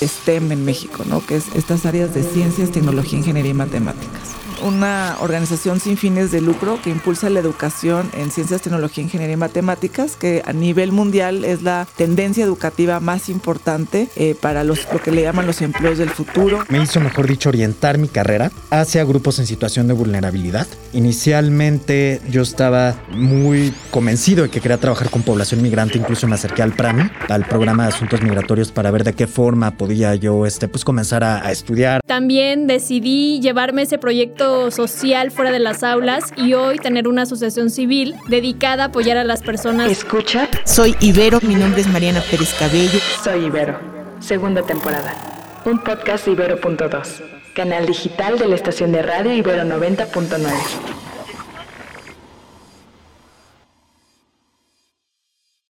STEM en México, ¿no? que es estas áreas de ciencias, tecnología, ingeniería y matemáticas una organización sin fines de lucro que impulsa la educación en ciencias, tecnología, ingeniería y matemáticas, que a nivel mundial es la tendencia educativa más importante eh, para los, lo que le llaman los empleos del futuro. Me hizo, mejor dicho, orientar mi carrera hacia grupos en situación de vulnerabilidad. Inicialmente yo estaba muy convencido de que quería trabajar con población migrante, incluso me acerqué al PRAMI, al programa de asuntos migratorios, para ver de qué forma podía yo este, pues, comenzar a, a estudiar. También decidí llevarme ese proyecto social fuera de las aulas y hoy tener una asociación civil dedicada a apoyar a las personas. Escucha. Soy Ibero, mi nombre es Mariana Pérez Cabello. Soy Ibero, segunda temporada. Un podcast Ibero.2, canal digital de la estación de radio Ibero 90.9.